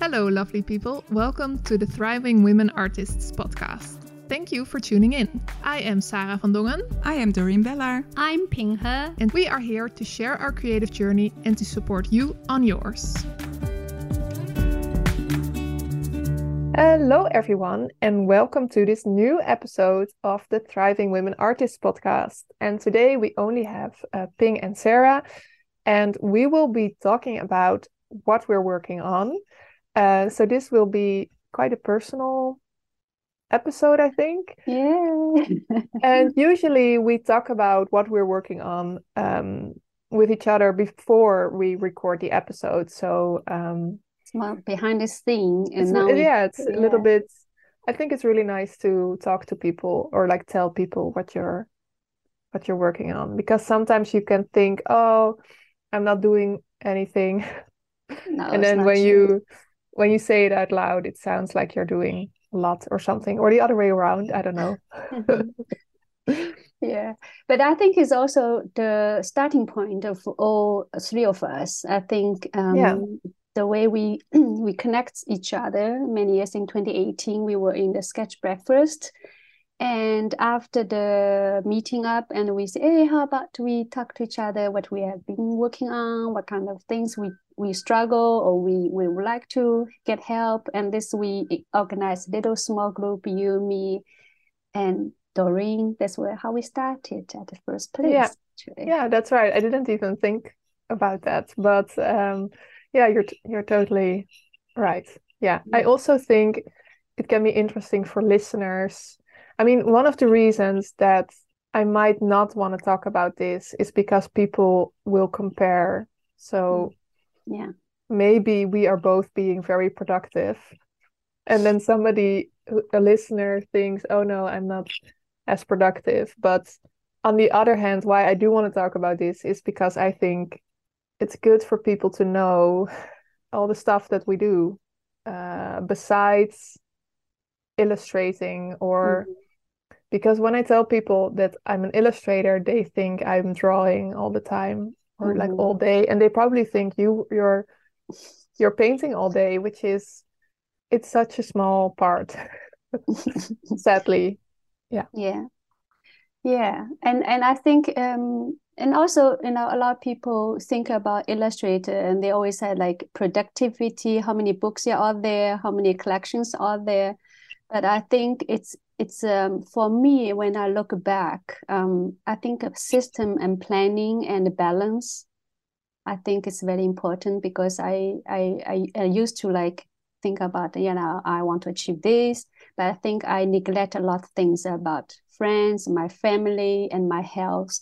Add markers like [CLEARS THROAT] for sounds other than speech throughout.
Hello, lovely people. Welcome to the Thriving Women Artists podcast. Thank you for tuning in. I am Sarah van Dongen. I am Dorien Bellar. I'm Ping He. And we are here to share our creative journey and to support you on yours. Hello, everyone, and welcome to this new episode of the Thriving Women Artists podcast. And today we only have uh, Ping and Sarah, and we will be talking about what we're working on. Uh, so this will be quite a personal episode, I think. Yeah. [LAUGHS] and usually we talk about what we're working on um, with each other before we record the episode. So um, behind the scene and now yeah it's yeah. a little bit i think it's really nice to talk to people or like tell people what you're what you're working on because sometimes you can think oh i'm not doing anything [LAUGHS] no, and then when true. you when you say it out loud it sounds like you're doing a lot or something or the other way around i don't know [LAUGHS] yeah but i think it's also the starting point of all three of us i think um, yeah the way we [CLEARS THROAT] we connect each other. Many years in 2018 we were in the sketch breakfast. And after the meeting up and we say hey how about we talk to each other? What we have been working on? What kind of things we we struggle or we we would like to get help? And this we organize little small group you me and dorien. That's where how we started at the first place yeah actually. yeah that's right. I didn't even think about that. But um yeah you're you're totally right. Yeah i mm. also think it can be interesting for listeners. I mean one of the reasons that i might not want to talk about this is because people will compare. So mm. yeah. maybe we are both being very productive and then somebody a listener thinks oh no i'm not as productive. But on the other hand why i do want to talk about this is because i think it's good for people to know all the stuff that we do uh, besides illustrating or mm-hmm. because when i tell people that i'm an illustrator they think i'm drawing all the time or mm-hmm. like all day and they probably think you you're you're painting all day which is it's such a small part [LAUGHS] sadly yeah yeah yeah and and i think um and also you know a lot of people think about illustrator and they always say like productivity how many books are there how many collections are there. But i think it's it's um, for me when i look back um, i think of system and planning and balance i think it's very important because I, I i i used to like think about you know i want to achieve this but i think i neglect a lot of things about friends my family and my health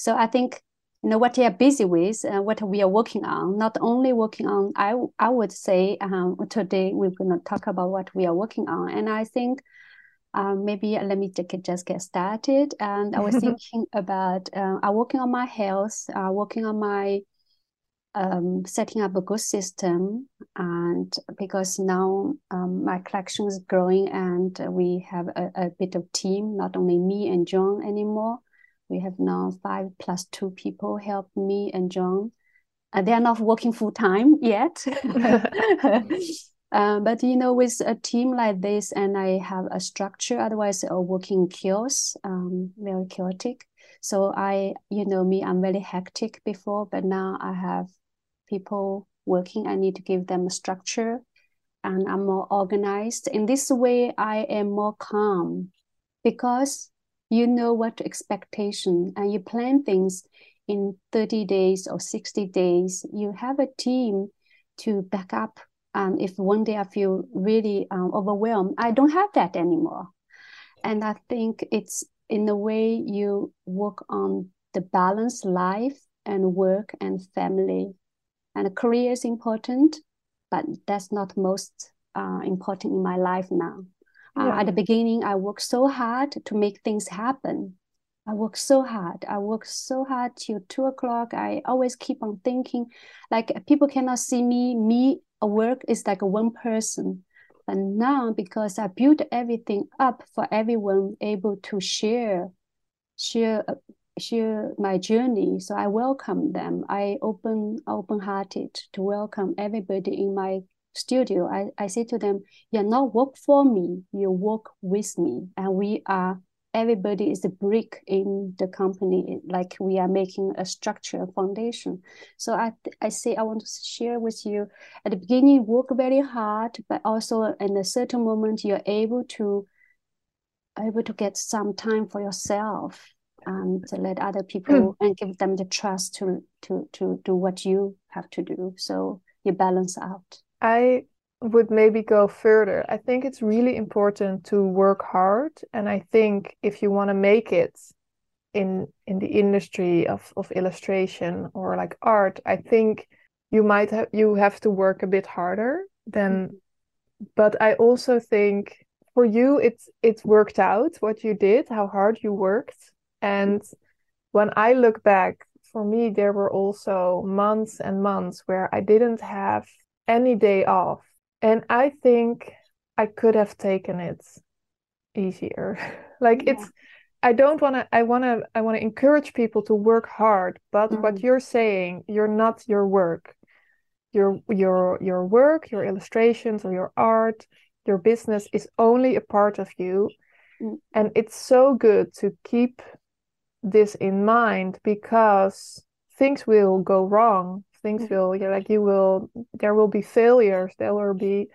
so I think you know what they are busy with and what we are working on. Not only working on, I I would say um, today we're going to talk about what we are working on, and I think. Um, maybe let me just get started. And I was [LAUGHS] thinking about uh, I'm working on my health, uh, working on my um, setting up a good system, and because now um, my collection is growing and we have a, a bit of team, not only me and John anymore. We have now five plus two people help me and John. Uh, they are not working full time yet. [LAUGHS] uh, but you know, with a team like this, and I have a structure. Otherwise, a working chaos, um, very chaotic. So I, you know, me, I'm very hectic before, but now I have people working. I need to give them a structure, and I'm more organized. In this way, I am more calm because you know what expectation and you plan things in 30 days or 60 days. You have a team to back up and if one day i feel really um, overwhelmed. I don't have that anymore. And i think it's in the way you work on the balanced life and work and family. And career is important but that's not most uh, important in my life now uh, yeah. at the beginning, I worked so hard to make things happen. I worked so hard. I worked so hard till two o'clock. I always keep on thinking, like people cannot see me. Me a work is like a one person. But now, because I built everything up for everyone able to share, share uh, share my journey. So I welcome them. I open open hearted to welcome everybody in my studio. I, I say to them, you're not work for me, you work with me. And we are everybody is a brick in the company like we are making a structure a foundation so i i say i want to share with you at the beginning work very hard but also in a certain moment you're able to able to get some time for yourself and to let other people mm. and give them the trust to to to do what you have to do so you balance out i would maybe go further i think it's really important to work hard and i think if you want to make it in in the industry of of illustration or like art i think you might have you have to work a bit harder than mm-hmm. but i also think for you it's it's worked out what you did how hard you worked and when i look back for me there were also months and months where i didn't have any day off and i think i could have taken it easier [LAUGHS] like yeah. it's i don't want to i want to i want to encourage people to work hard but mm-hmm. what you're saying you're not your work your your your work your illustrations or your art your business is only a part of you mm. and it's so good to keep this in mind because things will go wrong things will you're like you will there will be failures there will be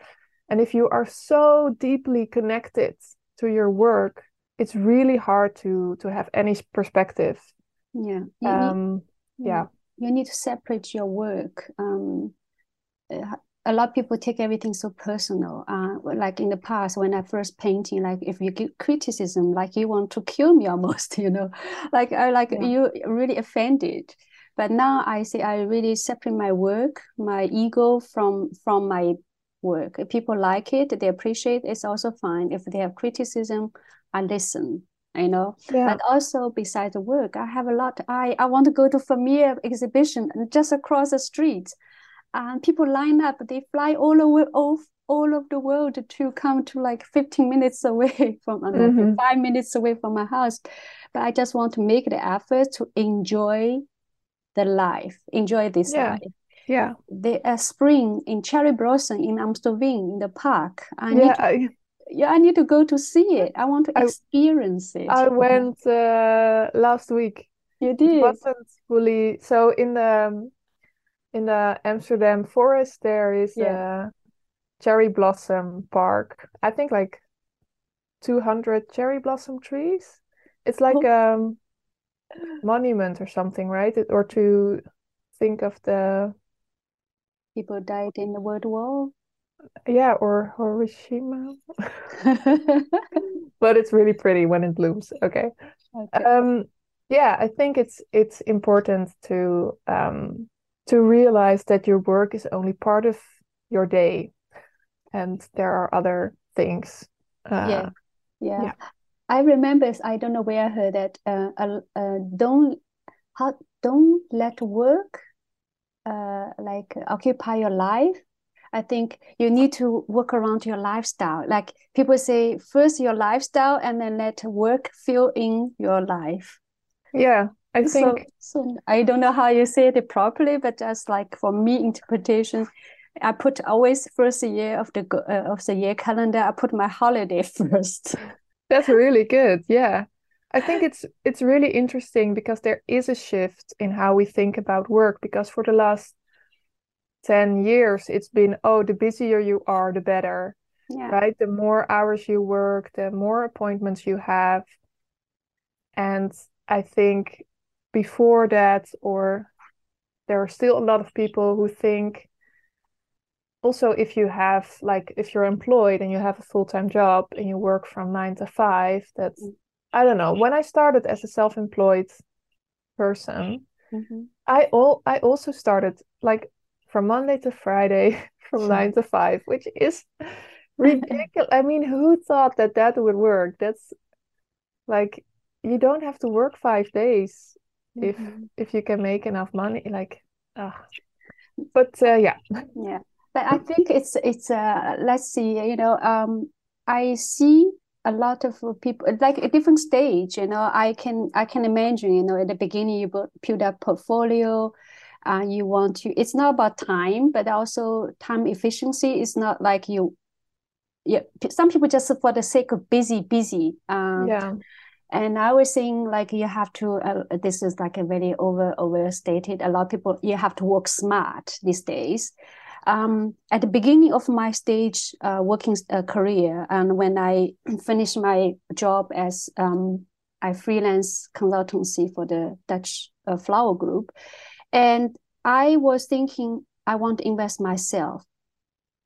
and if you are so deeply connected to your work it's really hard to to have any perspective yeah um need, yeah you need to separate your work um a lot of people take everything so personal. Uh, like in the past, when I first painting, like if you get criticism, like you want to kill me almost, [LAUGHS] you know, like I like yeah. you really offended. But now I say I really separate my work, my ego from from my work. If people like it, they appreciate it, it's also fine. If they have criticism, I listen you know yeah. but also besides the work i have a lot i i want to go to Vermeer exhibition just across the street and people line up they fly all over all, all of the world to come to like 15 minutes away [LAUGHS] from mm-hmm. five minutes away from my house but i just want to make the effort to enjoy the life enjoy this yeah. life yeah the uh, spring in cherry blossom in amstelveen in the park i yeah, need to, I... yeah i need to go to see it i want to I, experience it i went uh, last week you did it wasn't fully so in the in the Amsterdam forest there is yeah. a cherry blossom park. I think like 200 cherry blossom trees. It's like oh. um, monument or something, right? Or to think of the people died in the World War. Yeah, or Hiroshima. [LAUGHS] but it's really pretty when it blooms. Okay. okay. Um yeah, I think it's it's important to um to realize that your work is only part of your day and there are other things uh, yeah. yeah. yeah i remember i don't know where i heard that uh, uh, uh don't how don't let work uh, like occupy your life i think you need to work around your lifestyle like people say first your lifestyle and then let work fill in your life yeah I think so, so I don't know how you say it properly, but just like for me interpretation, I put always first year of the uh, of the year calendar. I put my holiday [LAUGHS] first. That's really good. Yeah, I think it's it's really interesting because there is a shift in how we think about work. Because for the last ten years, it's been oh, the busier you are, the better. Yeah. Right. The more hours you work, the more appointments you have, and I think before that or there are still a lot of people who think also if you have like if you're employed and you have a full-time job and you work from 9 to 5 that's mm-hmm. i don't know. When i started as a self-employed person mm-hmm. i all i also started like from monday to friday [LAUGHS] from 9 to 5 which is [LAUGHS] ridiculous. I mean who thought that that would work? That's like you don't have to work 5 days if mm-hmm. if you can make enough money like uh, but uh, yeah. Yeah but i think it's it's uh let's see you know um i see a lot of people like a different stage you know. I can i can imagine you know at the beginning you build a portfolio uh, you want to it's not about time but also time efficiency is not like you yeah some people just for the sake of busy busy um, yeah. and i was saying like you have to uh, this is like a very over overstated a lot of people you have to work smart these days um, at the beginning of my stage uh, working uh, career and when i [CLEARS THROAT] finished my job as um, i freelance consultancy for the dutch uh, flower group and I was thinking, I want to invest myself.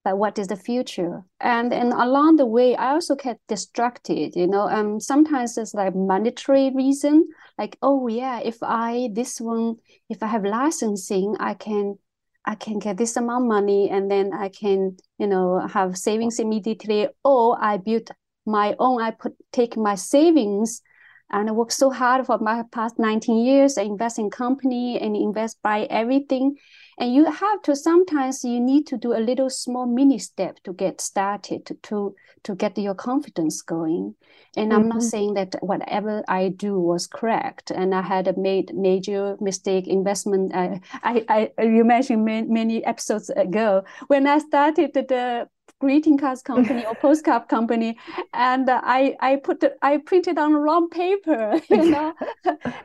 But what is the future? And and along the way, I also get distracted. You know, um, sometimes it's like monetary reason, like oh yeah, if I this one, if I have licensing, I can I can get this amount money and then I can, you know, have savings immediately. Or I build my own, I put take my savings and I worked so hard for my past 19 years. I invest in company and invest by everything. And you have to sometimes you need to do a little small mini step to get started to to, to get your confidence going. And mm-hmm. I'm not mm-hmm. saying that whatever I do was correct. And I had a made major mistake investment. I I, I you mentioned many, many episodes ago when I started the greeting cards company or postcard company and uh, i i put i printed on wrong paper [LAUGHS] you [LAUGHS] know?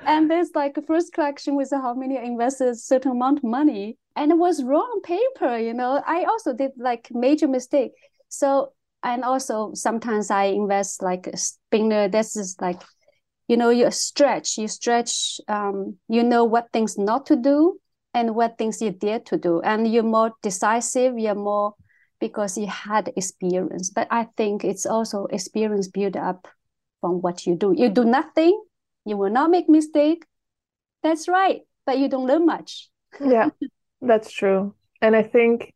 And there's like a first collection with how many invested certain amount of money and it was wrong paper you know? I also did like major mistake. So and also sometimes i invest like a spinner this is like you know you stretch you stretch um, you know what things not to do and what things you dare to do and you're more decisive you're more because you had experience. But I think it's also experience built up from what you do. You do nothing, you will not make mistake. That's right, but you don't learn much. [LAUGHS] yeah, that's true. And I think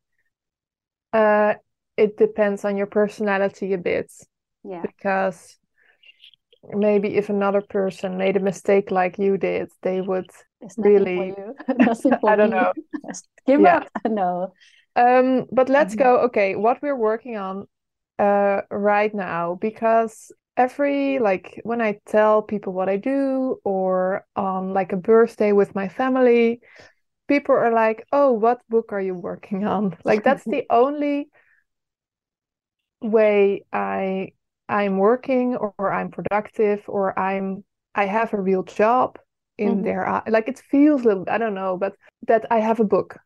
uh, it depends on your personality a bit. Yeah. Because maybe if another person made a mistake like you did, they would really. I don't know. Give yeah. up. [LAUGHS] No. Um, but let's mm-hmm. go. Okay, what we're working on uh, right now, because every like when I tell people what I do, or on like a birthday with my family, people are like, "Oh, what book are you working on?" [LAUGHS] Like that's the [LAUGHS] only way I I'm working or, or I'm productive or I'm I have a real job in mm-hmm. there. Like it feels a little, I don't know, but that I have a book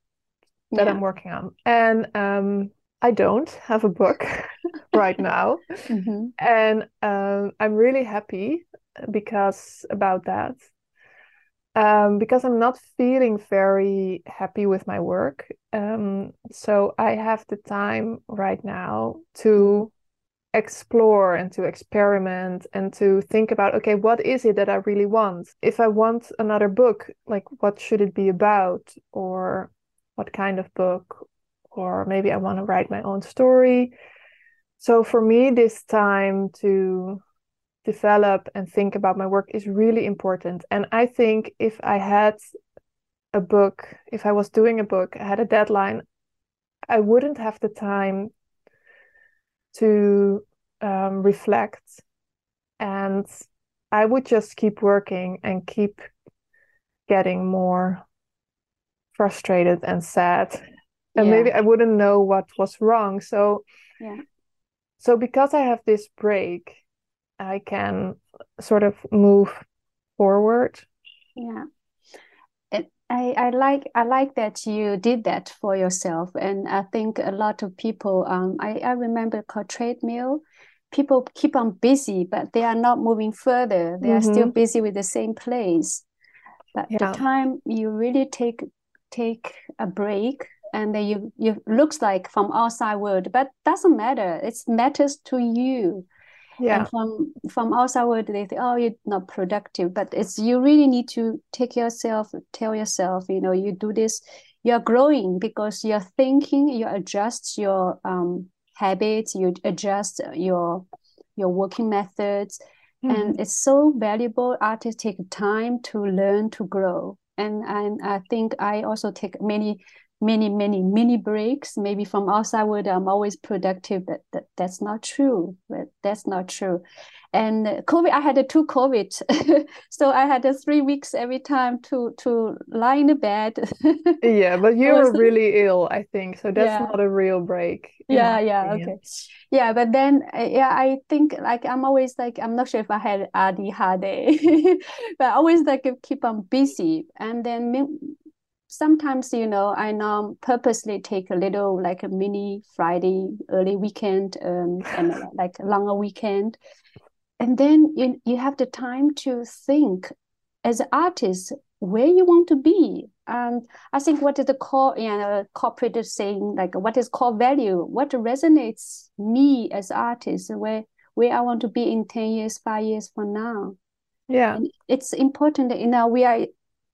that yeah. I'm working on. And um, I don't have a book [LAUGHS] right now. Mm-hmm. And um, I'm really happy because about that. Um, because I'm not feeling very happy with my work. Um, so I have the time right now to explore and to experiment and to think about okay, what is it that I really want? If I want another book, like what should it be about? Or what kind of book, or maybe I want to write my own story. So for me, this time to develop and think about my work is really important. And I think if I had a book, if I was doing a book, I had a deadline, I wouldn't have the time to um, reflect and I would just keep working and keep getting more frustrated and sad and yeah. maybe i wouldn't know what was wrong so yeah so because i have this break i can sort of move forward yeah it, I, I like I like that you did that for yourself, and I think a lot of people. Um, I, I remember called treadmill. People keep on busy, but they are not moving further. They mm-hmm. are still mm-hmm. busy with the same place. But yeah. the time you really take take a break and then you you looks like from outside world but doesn't matter. It matters to you. Yeah. and from from outside world they think oh you're not productive. But it's you really need to take yourself tell yourself you know you do this you're growing because you're thinking you adjust your um, habits you adjust your your working methods. Mm-hmm. and it's so valuable. Artists take time to learn to grow and and I think I also take many many many mini breaks. Maybe from outside world i'm always productive that, that that's not true. But that's not true. And covid i had a two covid. [LAUGHS] So i had a three weeks every time to to lie in the bed. [LAUGHS] Yeah but you were really ill i think. So that's yeah. not a real break yeah yeah opinion. okay. Yeah but then yeah i think like i'm always like i'm not sure if i had adhd [LAUGHS] but I always like keep on busy. And then sometimes you know i now purposely take a little like a mini friday early weekend um, and [LAUGHS] like a longer weekend. And then you, you have the time to think as an artist where you want to be. And i think what is the core you know corporate saying like what is core value? What resonates me as artist? Where where i want to be in 10 years 5 years from now. Yeah. And it's important you know we are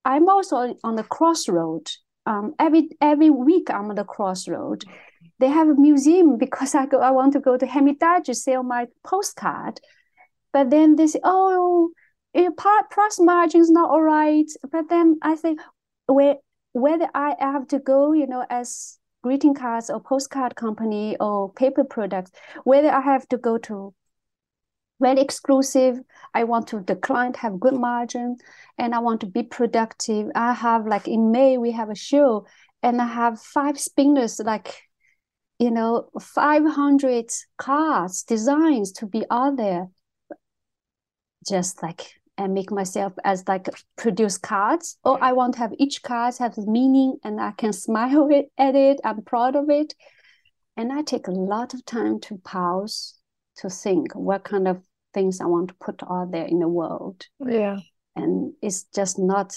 i'm also on the crossroad. Um every every week i'm on the crossroad. They have a museum because i go i want to go to hermitage sell my postcard. But then they say, oh, your price margin is not all right. But then I think where whether I have to go, you know, as greeting cards or postcard company or paper products, whether I have to go to very exclusive, I want to the client have good margin and I want to be productive. I have like in May we have a show and I have five spinners like you know 500 cards designs to be out there. Just like and make myself as like produce cards. Or oh, i want to have each card have meaning and i can smile [LAUGHS] at it. I'm proud of it. And i take a lot of time to pause to think what kind of things i want to put out there in the world yeah and it's just not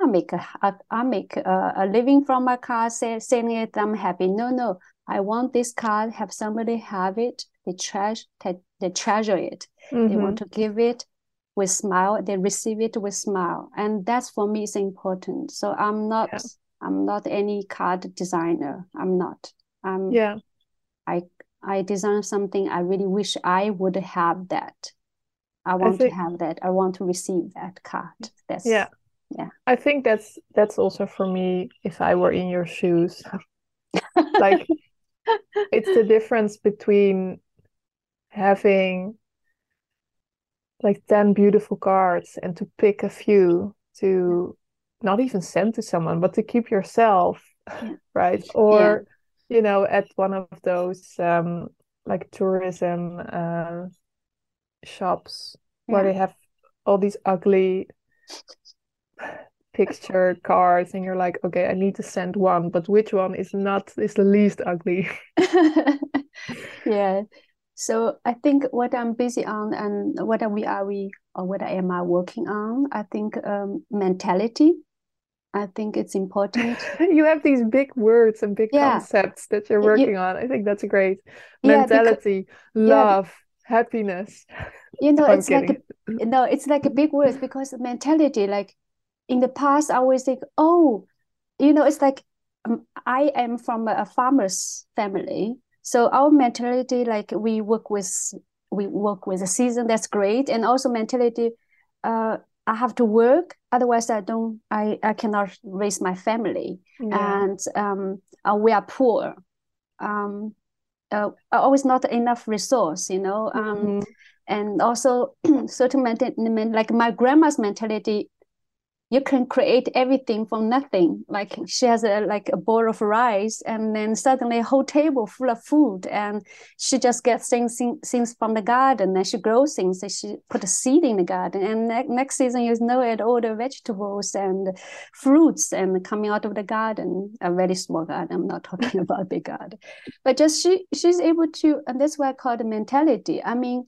i make a i make a, a living from my card say, saying it i'm happy no no i want this card have somebody have it they treasure they treasure it Mm-hmm. They want mm-hmm. to give it with smile. They receive it with smile, and that's for me is important. So I'm not. Yeah. I'm not any card designer. I'm not. I'm. Yeah. I I design something. I really wish I would have that. I want I think, to have that. I want to receive that card. That's yeah. Yeah. I think that's that's also for me if I were in your shoes. [LAUGHS] like it's the difference between having like 10 beautiful cards and to pick a few to not even send to someone but to keep yourself yeah. [LAUGHS] right or. You know at one of those um like tourism uh shops yeah. where they have all these ugly picture cards and you're like okay i need to send one but which one is not is the least ugly [LAUGHS] [LAUGHS] yeah so I think what I'm busy on and what are we are we or what am I working on? I think um, mentality. I think it's important. [LAUGHS] you have these big words and big yeah. concepts that you're working you, on. I think that's a great. Mentality, yeah, because, love, yeah. happiness. You know, [LAUGHS] it's kidding. like a, [LAUGHS] no, it's like a big word because mentality. Like in the past, I always think, oh, you know, it's like um, I am from a farmer's family, so our mentality, like we work with we work with a season, that's great. And also mentality, uh, I have to work, otherwise I don't I, I cannot raise my family. Yeah. And um uh, we are poor. Um uh, always not enough resource, you know. Um mm-hmm. and also [CLEARS THROAT] certain mentality like my grandma's mentality you can create everything from nothing. Like she has a like a bowl of rice, and then suddenly a whole table full of food, and she just gets things things from the garden, and she grows things. And she put a seed in the garden, and ne- next season you know it all the vegetables and fruits and coming out of the garden. A very small garden. I'm not [LAUGHS] talking about big garden, but just she she's able to, and that's why I call it mentality. I mean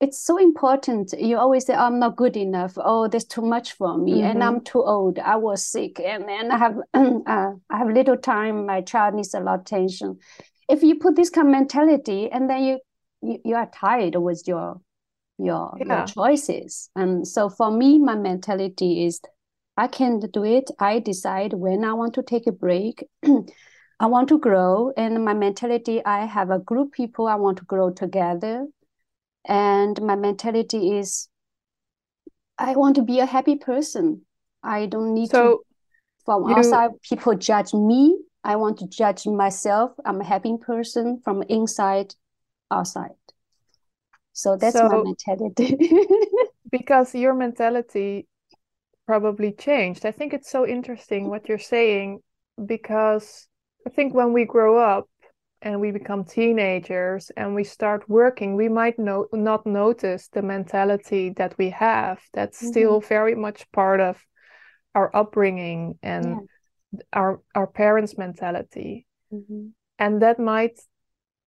it's so important. You always say, I'm not good enough. Oh, there's too much for me. Mm-hmm. And I'm too old. I was sick. And then I have [CLEARS THROAT] uh, I have little time. My child needs a lot of attention. If you put this kind of mentality and then you you, you are tired with your your, yeah. your choices. And so for me, my mentality is I can do it. I decide when I want to take a break. [CLEARS THROAT] I want to grow. And my mentality, I have a group people I want to grow together and my mentality is i want to be a happy person. I don't need so, to from You- outside people judge me. I want to judge myself. I'm a happy person from inside outside. So that's my mentality. [LAUGHS] because your mentality probably changed. I think it's so interesting what you're saying because I think when we grow up and we become teenagers and we start working, we might no not notice the mentality that we have that's Mhm. still very much part of our upbringing and Yeah. our our parents' mentality. Mhm. And that might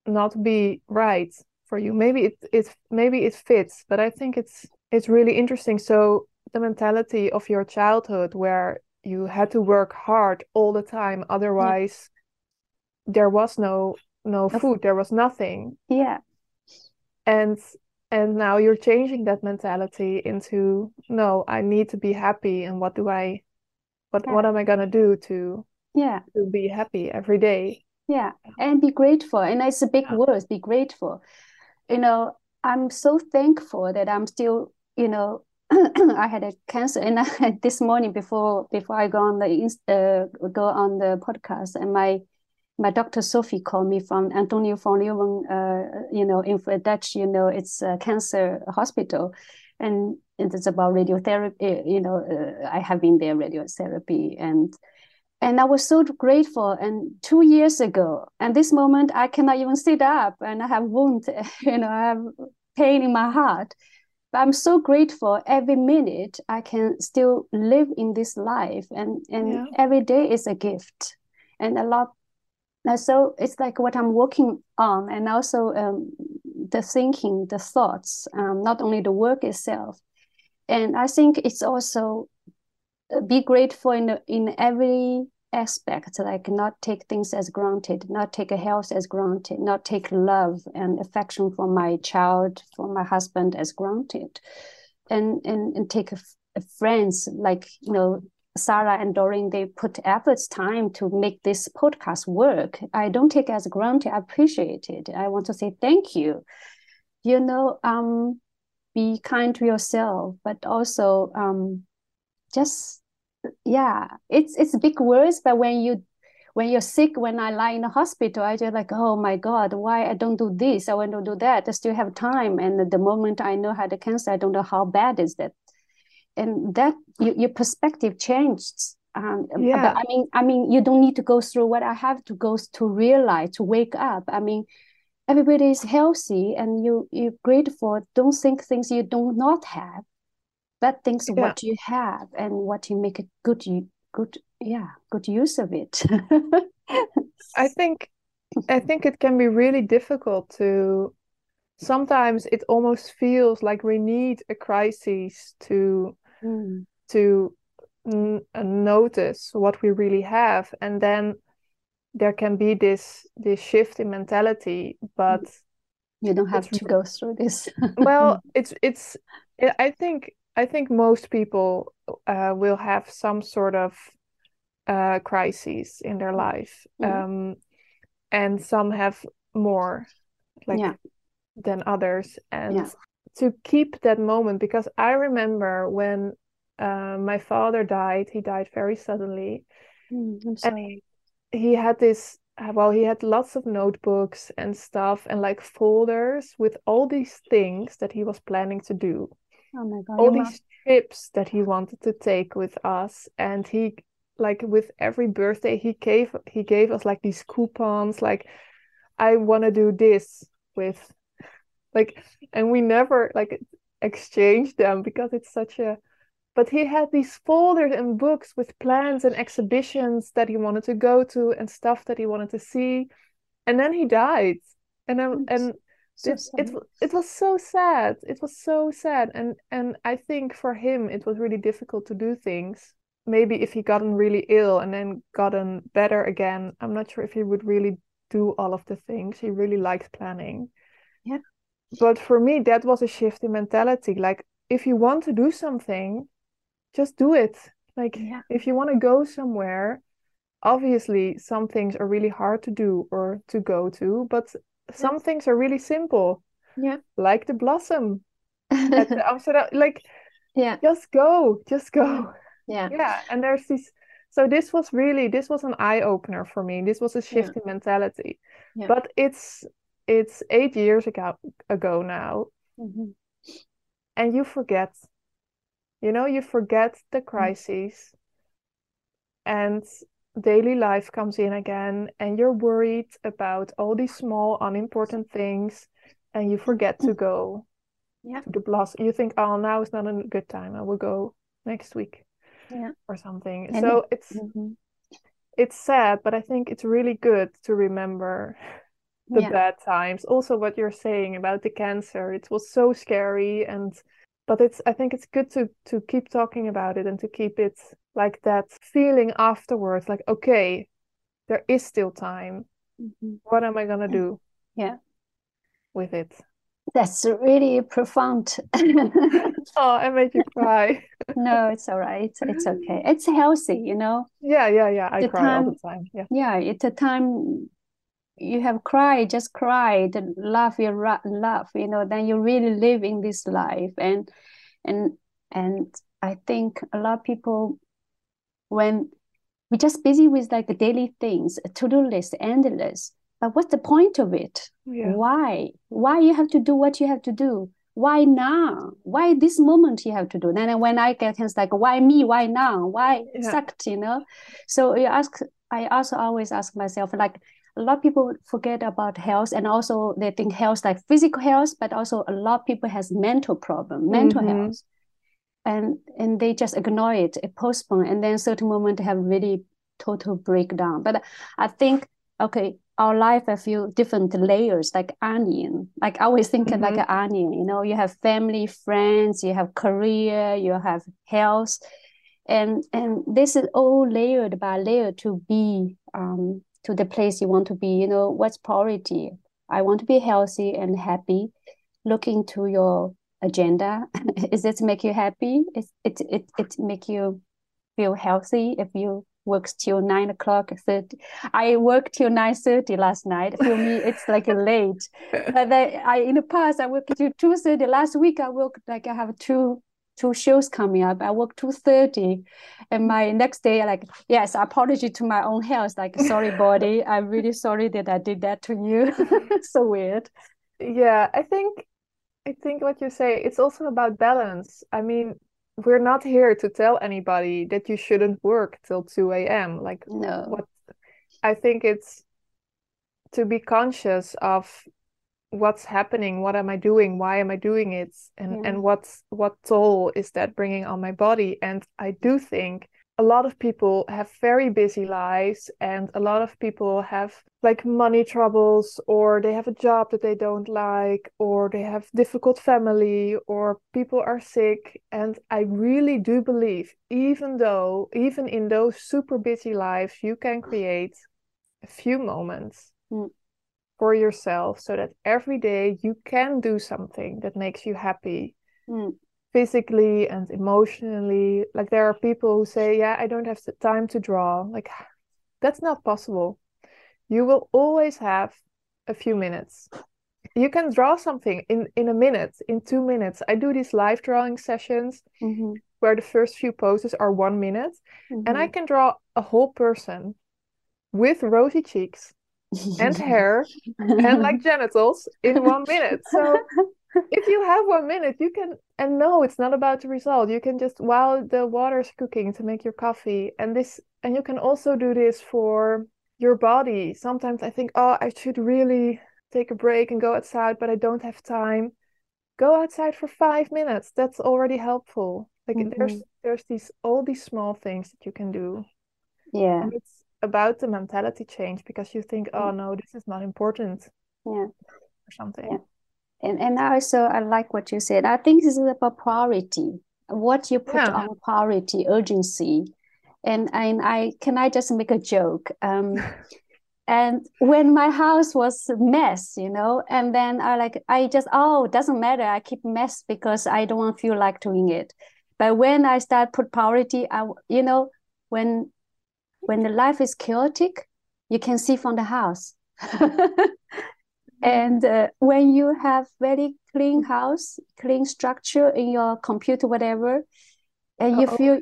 not be right for you. Maybe it it maybe it fits, but I think it's it's really interesting. So the mentality of your childhood where you had to work hard all the time, otherwise there was no no food, there was nothing. yeah And and now you're changing that mentality into no, I need to be happy and what do I what Yeah. what am I gonna do to yeah to be happy every day? Yeah, and be grateful. And it's a big Yeah. word, be grateful. You know, I'm so thankful that I'm still, you know, [CLEARS THROAT] I had a cancer, and [LAUGHS] I, this morning before before I go on the uh, go on the podcast, and my my doctor Sophie called me from Antoni van Leeuwenhoek, uh, you know, in Dutch, you know, it's a cancer hospital, and it's about radiotherapy. You know, uh, I have been there radiotherapy, and and I was so grateful. And two years ago, and this moment, I cannot even sit up, and I have wound, [LAUGHS] you know, I have pain in my heart. But I'm so grateful. Every minute, I can still live in this life, and and Yeah. every day is a gift, and a lot. And so it's like what I'm working on, and also um, the thinking, the thoughts, um, not only the work itself. And I think it's also uh, be grateful in in every aspect like not take things as granted not take health as granted not take love and affection for my child for my husband as granted and and, and take friends like you know sarah and dorien they put efforts time to make this podcast work. I don't take as granted i appreciate it. I want to say thank you. You know um be kind to yourself but also um just yeah it's it's big words but when you when you're sick when i lie in the hospital i just like oh my god why i don't do this i want to do that. I still have time and the moment i know had the cancer i don't know how bad is that and that you, your perspective changed um, Yeah. but i mean i mean you don't need to go through what i have to go to realize to wake up i mean everybody is healthy and you you're grateful don't think things you do not have but things Yeah. what you have and what you make a good good yeah good use of it I think I think it can be really difficult to sometimes it almost feels like we need a crisis to Mm, to n uh, notice what we really have and then there can be this this shift in mentality but you don't have to go through this [LAUGHS] well it's it's I I think I think most people uh, will have some sort of uh, crises in their life Mhm. um, and some have more like Yeah. than others and Yeah. To keep that moment because I remember when uh, my father died he died very suddenly. Mm, I'm sorry. he had this uh, well he had lots of notebooks and stuff and like folders with all these things that he was planning to do. Oh my god all these trips that he wanted to take with us and he like with every birthday he gave he gave us like these coupons like I want to do this with like and we never like exchanged them because it's such a but he had these folders and books with plans and exhibitions that he wanted to go to and stuff that he wanted to see and then he died and I'm and so it, it it was so sad. It was so sad. And and I think for him it was really difficult to do things. Maybe if he gotten really ill and then gotten better again, I'm not sure if he would really do all of the things. He really likes planning. Yeah. But for me, that was a shift in mentality. Like if you want to do something, just do it. Like Yeah. if you want to go somewhere, obviously some things are really hard to do or to go to, but some things are really simple yeah like the blossom at the [LAUGHS] Amsterdam. Like, yeah just go, just go. yeah [LAUGHS] Yeah, and there's these so this was really this was an eye opener for me this was a shift Yeah. in mentality Yeah. but it's it's eight years ago ago now Mhm. and you forget you know you forget the crises and daily life comes in again and you're worried about all these small unimportant things and you forget to go Yeah. to the blast you think oh now is not a good time i will go next week Yeah. or something And so it's Mhm. it's sad but i think it's really good to remember the Yeah. bad times also what you're saying about the cancer it was so scary and but it's i think it's good to to keep talking about it and to keep it like that feeling afterwards like okay there is still time Mhm. what am i going to do Yeah. with it That's really profound. [LAUGHS] oh i made you cry [LAUGHS] No, it's all right. It's okay. It's healthy, you know. yeah yeah yeah i The cry all the time yeah Yeah, it's a time you have cried, just cried, laugh, you laugh, you know, then you really live in this life. And and and I think a lot of people when we're just busy with like the daily things, a to-do list, endless. But what's the point of it? yeah Why? Why you have to do what you have to do? Why now? Why this moment you have to do? Then when I get things like, why me? Why now? Why Yeah. sucked? You know. So you ask. I also always ask myself, like a lot of people forget about health, and also they think health like physical health, but also a lot of people has mental problem, mental Mhm. health, and and they just ignore it, it postpone, and then certain moment have really total breakdown. But I think okay, our life a few different layers, like onion. Like I always think of like an onion. You know, you have family, friends, you have career, you have health, and and this is all layered by layer to be um to the place you want to be. You know, what's priority? I want to be healthy and happy. Look into your agenda. [LAUGHS] Is it make you happy? Is it it it make you feel healthy if you work till nine o'clock 30 i worked till 9 30 last night for me it's like [LAUGHS] late but then i in the past i worked till 2 30 last week i worked like i have two two shows coming up. I work two thirty, and my next day like yes apology to my own health. Like [LAUGHS] sorry body. I'm really sorry that i did that to you. [LAUGHS] So weird. Yeah, I think I think what you say, it's also about balance. I mean, we're not here to tell anybody that you shouldn't work till 2 a.m. Like no. what I think it's to be conscious of what's happening, what am I doing, why am I doing it, and Yeah. and what's what toll is that bringing on my body? And I do think a lot of people have very busy lives, and a lot of people have like money troubles, or they have a job that they don't like, or they have difficult family, or people are sick. And I really do believe, even though, even in those super busy lives, you can create a few moments Mm. For yourself so that every day you can do something that makes you happy Mm. physically and emotionally. Like there are people who say, Yeah, I don't have the time to draw. Like [SIGHS] that's not possible. You will always have a few minutes. You can draw something in, in a minute, in two minutes. I do these live drawing sessions Mhm. where the first few poses are one minute, and I Mhm. can draw a whole person with rosy cheeks and hair and like [LAUGHS] genitals in one minute. So [LAUGHS] if you have one minute, you can, and no, it's not about the result. You can just while the water's cooking to make your coffee, and this, and you can also do this for your body. Sometimes I think, oh, I should really take a break and go outside, but I don't have time. Go outside for five minutes. That's already helpful. Like there's mm-hmm. there's these all these small things that you can do. yeah And it's about the mentality change because you think, oh no, this is not important yeah or something. Yeah. And and also I like what you said. I think this is about priority. What you put Yeah. on priority, urgency. And and I can I just make a joke. Um [LAUGHS] and when my house was a mess, you know, and then I like I just oh doesn't matter. I keep mess because I don't feel like doing it. But when I start put priority, I you know, when when the life is chaotic, you can see from the house. [LAUGHS] And uh, when you have very clean house, clean structure in your computer, whatever, and you feel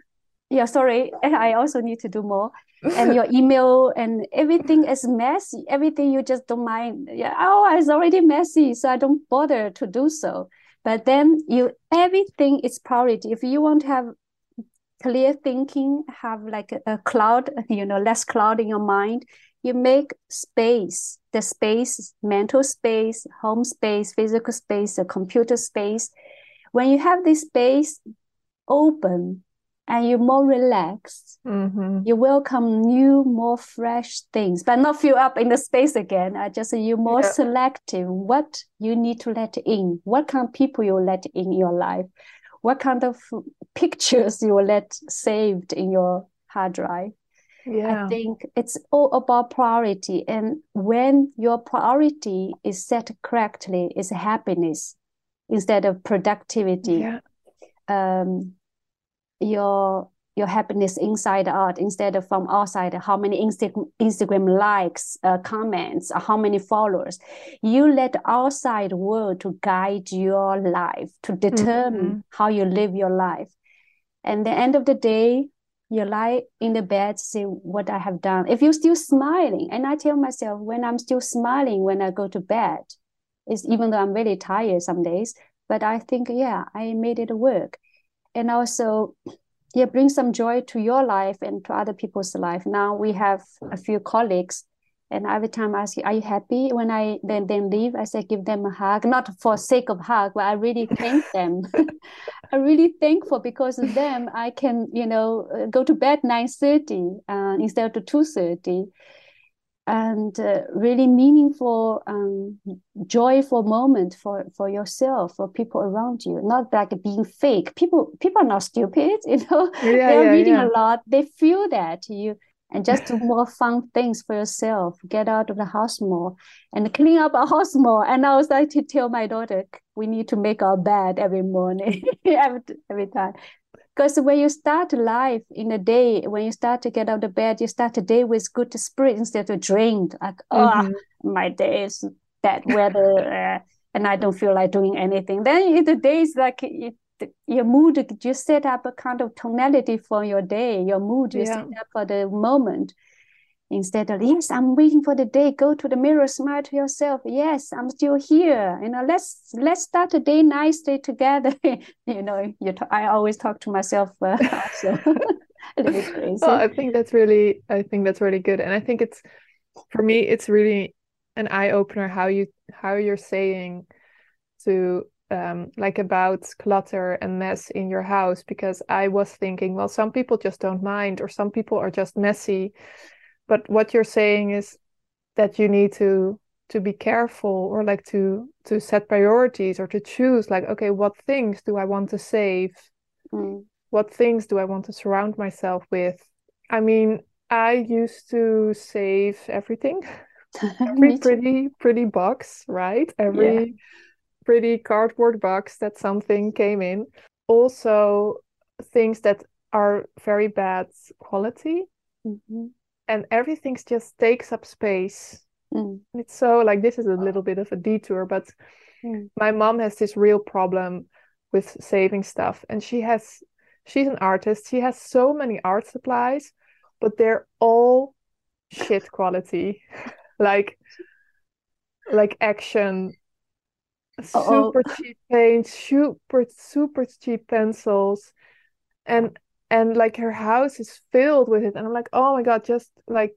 yeah sorry [LAUGHS] i also need to do more. And your [LAUGHS] email and everything is messy everything you just don't mind. Yeah oh it's already messy so i don't bother to do so. But then you everything is priority. If you want to have clear thinking have like a, a cloud you know less cloud in your mind you make space the space mental space home space physical space the computer space when you have this space open and you're more relaxed. Mm-hmm. You welcome new, more fresh things, but not fill up in the space again. I just you're more yeah. selective. What you need to let in, what kind of people you let in your life, what kind of pictures you will let saved in your hard drive. Yeah. I think it's all about priority. And when your priority is set correctly, is happiness instead of productivity. Yeah. Um, your your happiness inside out instead of from outside. How many Insta- instagram likes uh, comments how many followers? You let outside world to guide your life to determine mm-hmm. how you live your life. And the end of the day you lie in the bed say what i have done. If you're still smiling and i tell myself when i'm still smiling when i go to bed is even though i'm really tired some days but i think yeah i made it work. And also yeah bring some joy to your life and to other people's life now we have a few colleagues and every time I ask you, are you happy? When I then then leave, I say give them a hug, not for sake of hug, but I really thank [LAUGHS] them. [LAUGHS] I'm really thankful because of them. I can you know go to bed nine thirty uh, instead of two thirty, and uh, really meaningful um, joyful moment for for yourself for people around you. Not like being fake. People people are not stupid [LAUGHS] you know? Yeah, they're yeah, reading yeah. a lot. They feel that you and just do more fun things for yourself. Get out of the house more and clean up our [LAUGHS] house more. And i was like to tell my daughter we need to make our bed every morning [LAUGHS] every, every time because when you start life in a day, when you start to get out of bed, you start the day with good spirit instead of drained. Like, oh, mm-hmm. my day is bad weather, uh, and I don't feel like doing anything. Then the day is like it, your mood. You set up a kind of tonality for your day. Your mood you yeah. set up for the moment instead of yes i'm waiting for the day. Go to the mirror smile to yourself. Yes i'm still here. You know let's let's start the day nicely together. [LAUGHS] You know you t- I always talk to myself uh, [LAUGHS] also. [LAUGHS] Well, i think that's really i think that's really good. And i think it's for me it's really an eye-opener how you how you're saying to um, like about clutter and mess in your house because I was thinking, well, some people just don't mind, or some people are just messy, but what you're saying is that you need to to be careful or like to to set priorities or to choose like okay what things do i want to save? Mm. what things do i want to surround myself with? I mean i used to save everything. [LAUGHS] Every pretty pretty box right? Every yeah. pretty cardboard box that something came in. Also things that are very bad quality. Mm-hmm and everything just takes up space. Mm. It's so like this is a little bit of a detour, but mm. my mom has this real problem with saving stuff, and she has she's an artist. She has so many art supplies, but they're all shit quality, [LAUGHS] like like action Uh-oh. super cheap paint, super super cheap pencils, and and like her house is filled with it and i'm like oh my god just like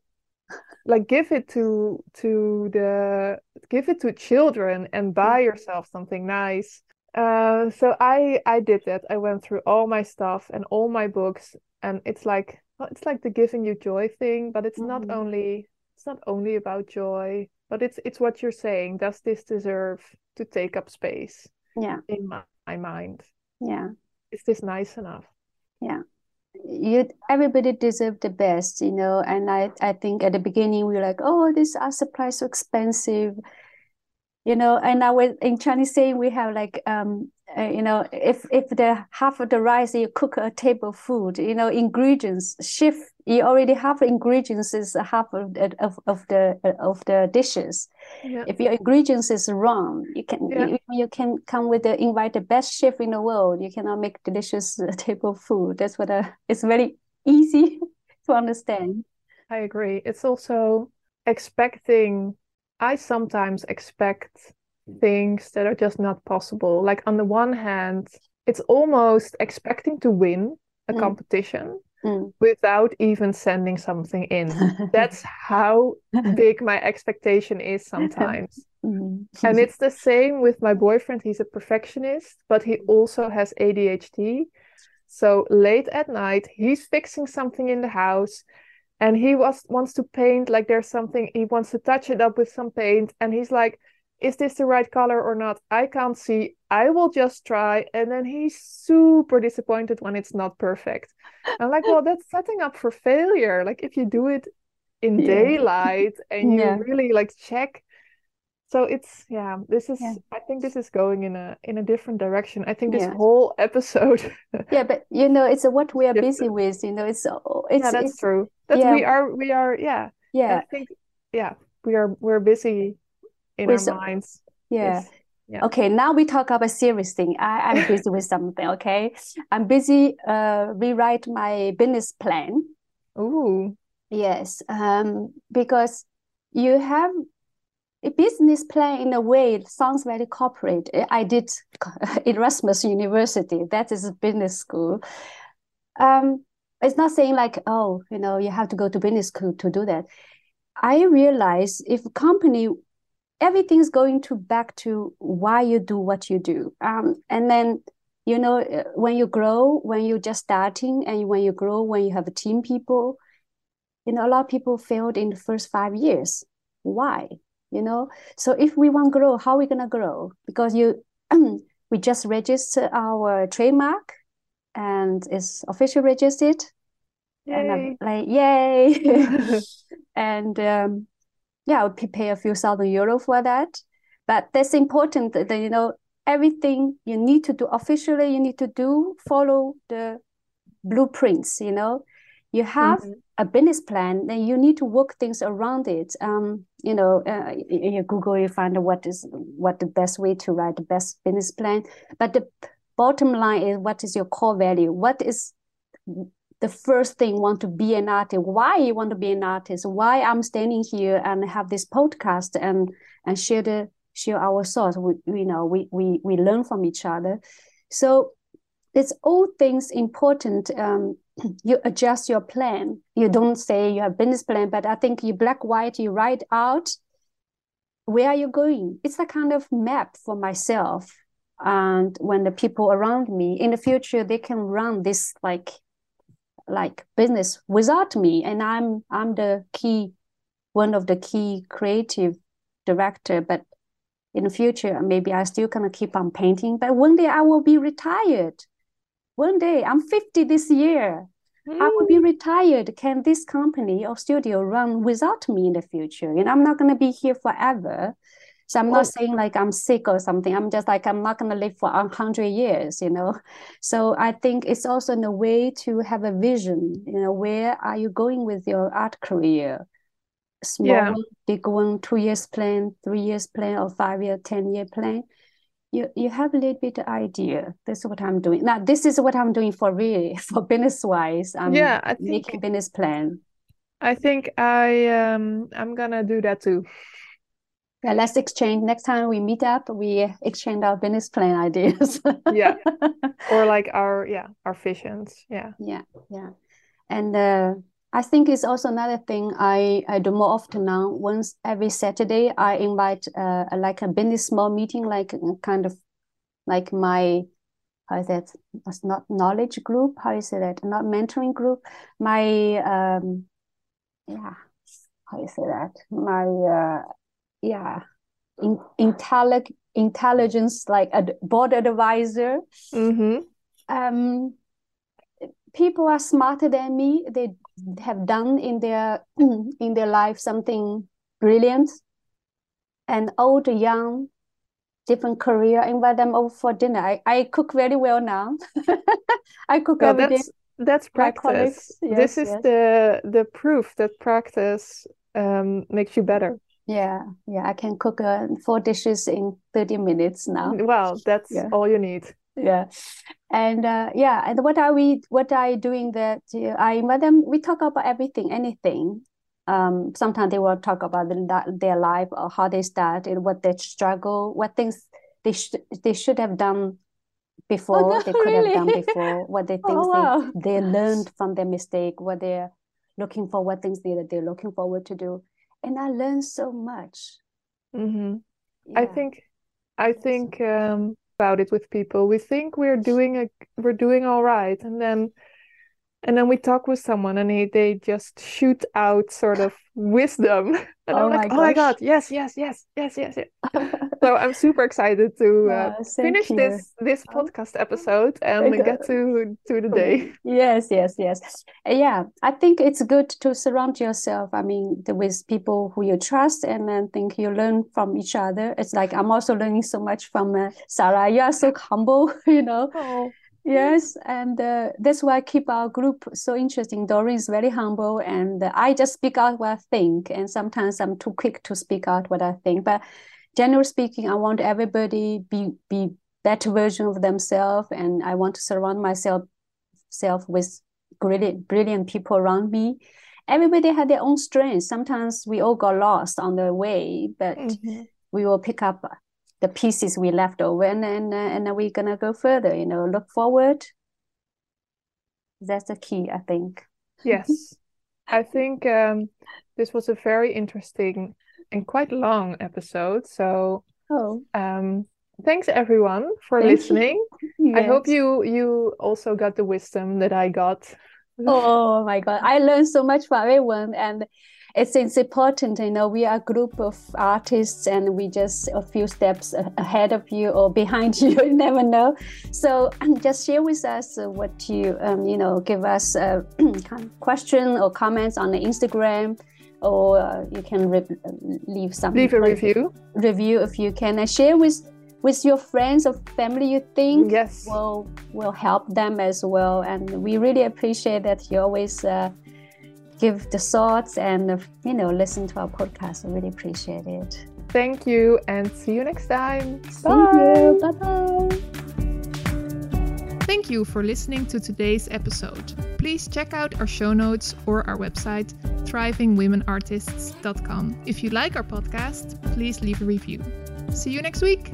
like give it to to the give it to children and buy yourself something nice. Uh so i i did that. I went through all my stuff and all my books and it's like well, it's like the giving you joy thing but it's mm-hmm. not only it's not only about joy but it's it's what you're saying does this deserve to take up space yeah. in my, my mind? Yeah. Is this nice enough? Yeah you everybody deserve the best you know and i i think at the beginning we were like oh this art supply so expensive you know and i was in chinese saying we have like um uh, you know if if the half of the rice you cook a table food you know ingredients shift you already have ingredients is half of the, of, of the uh, of the dishes yeah. if your ingredients is wrong you can yeah. you, you, can come with the invite the best chef in the world you cannot make delicious uh, [LAUGHS] table food that's what I, it's very easy [LAUGHS] to understand. I agree. It's also expecting, I sometimes expect things that are just not possible. Like, on the one hand, it's almost expecting to win a Mm. competition Mm. without even sending something in. [LAUGHS] That's how big my expectation is sometimes. [LAUGHS] Mm. And it's the same with my boyfriend. He's a perfectionist, but he also has ADHD. So late at night, he's fixing something in the house and he was wants to paint like there's something he wants to touch it up with some paint and he's like is this the right color or not? I can't see. I will just try. And then he's super disappointed when it's not perfect. I'm like, well, that's setting up for failure. Like if you do it in Yeah. daylight and you Yeah. really like check. So it's yeah, this is Yeah. I think this is going in a in a different direction. I think this whole episode [LAUGHS] Yeah, but you know, it's what we are busy with. You know, it's uh, it's yeah, that's it's true. That we are we are yeah. yeah, I think yeah, we are we're busy in With- our minds. yeah. Yeah. Okay, now we talk about serious thing. I, I'm busy with something, okay? I'm busy uh rewrite my business plan. Ooh. Yes, um, because you have a business plan in a way it sounds very corporate. I did [LAUGHS] Erasmus University, that is a business school. Um, it's not saying like, oh, you know, you have to go to business school to do that. I realize if a company, everything's going to back to why you do what you do. Um, and then you know, uh, when you grow, when you're just starting, and when you grow, when you have a team people, you know, a lot of people failed in the first five years. Why? You know, so if we want to grow, how are we gonna grow? Because you, [CLEARS THROAT] we just registered our trademark, and it's officially registered, and I'm Yay. like, yay! [LAUGHS] [LAUGHS] and um, yeah, I would pay a few thousand euro for that. But that's important that, you know, everything you need to do officially, you need to do, follow the blueprints, you know. You have Mhm. a business plan, then you need to work things around it. Um, you know, uh, you, Google, you find what is what the best way to write the best business plan. But the bottom line is what is your core value? What is the first thing want to be an artist? Why you want to be an artist? Why I'm standing here and have this podcast and and share the share our thoughts. We you know we we we learn from each other. So it's all things important. Um, [CLEARS THROAT] you adjust your plan. You don't say you have business plan, but I think you black white. You write out where are you going. It's a kind of map for myself. And when the people around me in the future, they can run this like like business without me, and I'm I'm the key, one of the key creative director. But in the future, maybe I still gonna keep on painting. But one day I will be retired. One day I'm 50 this year. I will be mm. retired. Can this company or studio run without me in the future? And I'm not going to be here forever. So I'm not saying like I'm sick or something. I'm just like, I'm not going to live for a hundred years, you know? So I think it's also in a way to have a vision, you know, where are you going with your art career? Small Yeah. big one, two years plan, three years plan, or five year, 10 year plan. You, you have a little bit of idea. This is what I'm doing. Now, this is what I'm doing for real, [LAUGHS] for business wise. I'm Yeah, I think making business plan. I think I um I'm gonna do that too. Yeah, let's exchange. Next time we meet up, we exchange our business plan [LAUGHS] ideas. Yeah. [LAUGHS] Or like our yeah, our visions. Yeah. Yeah, yeah. And uh, I think it's also another thing I, I do more often now. Once every Saturday, I invite uh, like a business small meeting, like uh, kind of like my, how is that? It's not knowledge group. How you say that? Not mentoring group. My, um, yeah, how you say that? My, uh, yeah, in, intellig intelligence, like a board advisor Mm-hmm. um, people are smarter than me. They have done in their [CLEARS THROAT] in their life something brilliant, and old, young, different career. Invite them over for dinner. I, I cook very well now. [LAUGHS] I cook Well, every day. that's that's practice. colleagues, This is yes. the the proof that practice um makes you better. Yeah, yeah. I can cook uh, four dishes in thirty minutes now. Well, that's Yeah. all you need. yeah and uh, yeah and what are we what are you doing that uh, i invite them we talk about everything anything um, sometimes they will talk about the, their life or how they started what they struggle what things they should they should have done before oh, no, they could really? have done before what they [LAUGHS] think oh, wow. they, they learned from their mistake what they're looking for what things they, they're looking forward to do and i learned so much mm-hmm. yeah. i think i think um, about it with people we think we're doing a we're doing all right and then and then we talk with someone and they, they just shoot out sort of wisdom. [LAUGHS] And oh i'm like oh my god yes yes yes yes yes yes. So i'm super excited to [LAUGHS] uh, finish this this oh. podcast episode and [LAUGHS] get to to the day. Yes yes yes. Yeah i think it's good to surround yourself i mean with people who you trust and then think you learn from each other. It's like i'm also learning so much from uh, sarah. You are so humble you know? Oh Yes, and uh, that's why I keep our group so interesting. Dorien is very humble, and I just speak out what I think. And sometimes I'm too quick to speak out what I think. But generally speaking, I want everybody be be better version of themselves, and I want to surround myself self with brilliant brilliant people around me. Everybody had their own strengths. Sometimes we all got lost on the way, but mm-hmm. we will pick up the pieces we left over and and, uh, and we're gonna go further you know look forward? That's the key i think. Yes. [LAUGHS] I think um, this was a very interesting and quite long episode so oh. um thanks everyone for Thank listening. Yes. [LAUGHS] i hope you you also got the wisdom that i got. Oh my god. I learned so much from everyone and it's, it's important you know we are a group of artists and we just a few steps ahead of you or behind [LAUGHS] you you never know. So just share with us what you um, you know give us [CLEARS THROAT] a question or comments on the instagram or uh, you can re- leave some leave a review. review if you can. And share with with your friends or family you think yes. will will help them as well. And we really appreciate that you always uh, give the thoughts and you know listen to our podcast. I really appreciate it. Thank you and see you next time. See you. Bye bye. Thank you for listening to today's episode. Please check out our show notes or our website, thrivingwomenartists.com. If you like our podcast, please leave a review. See you next week.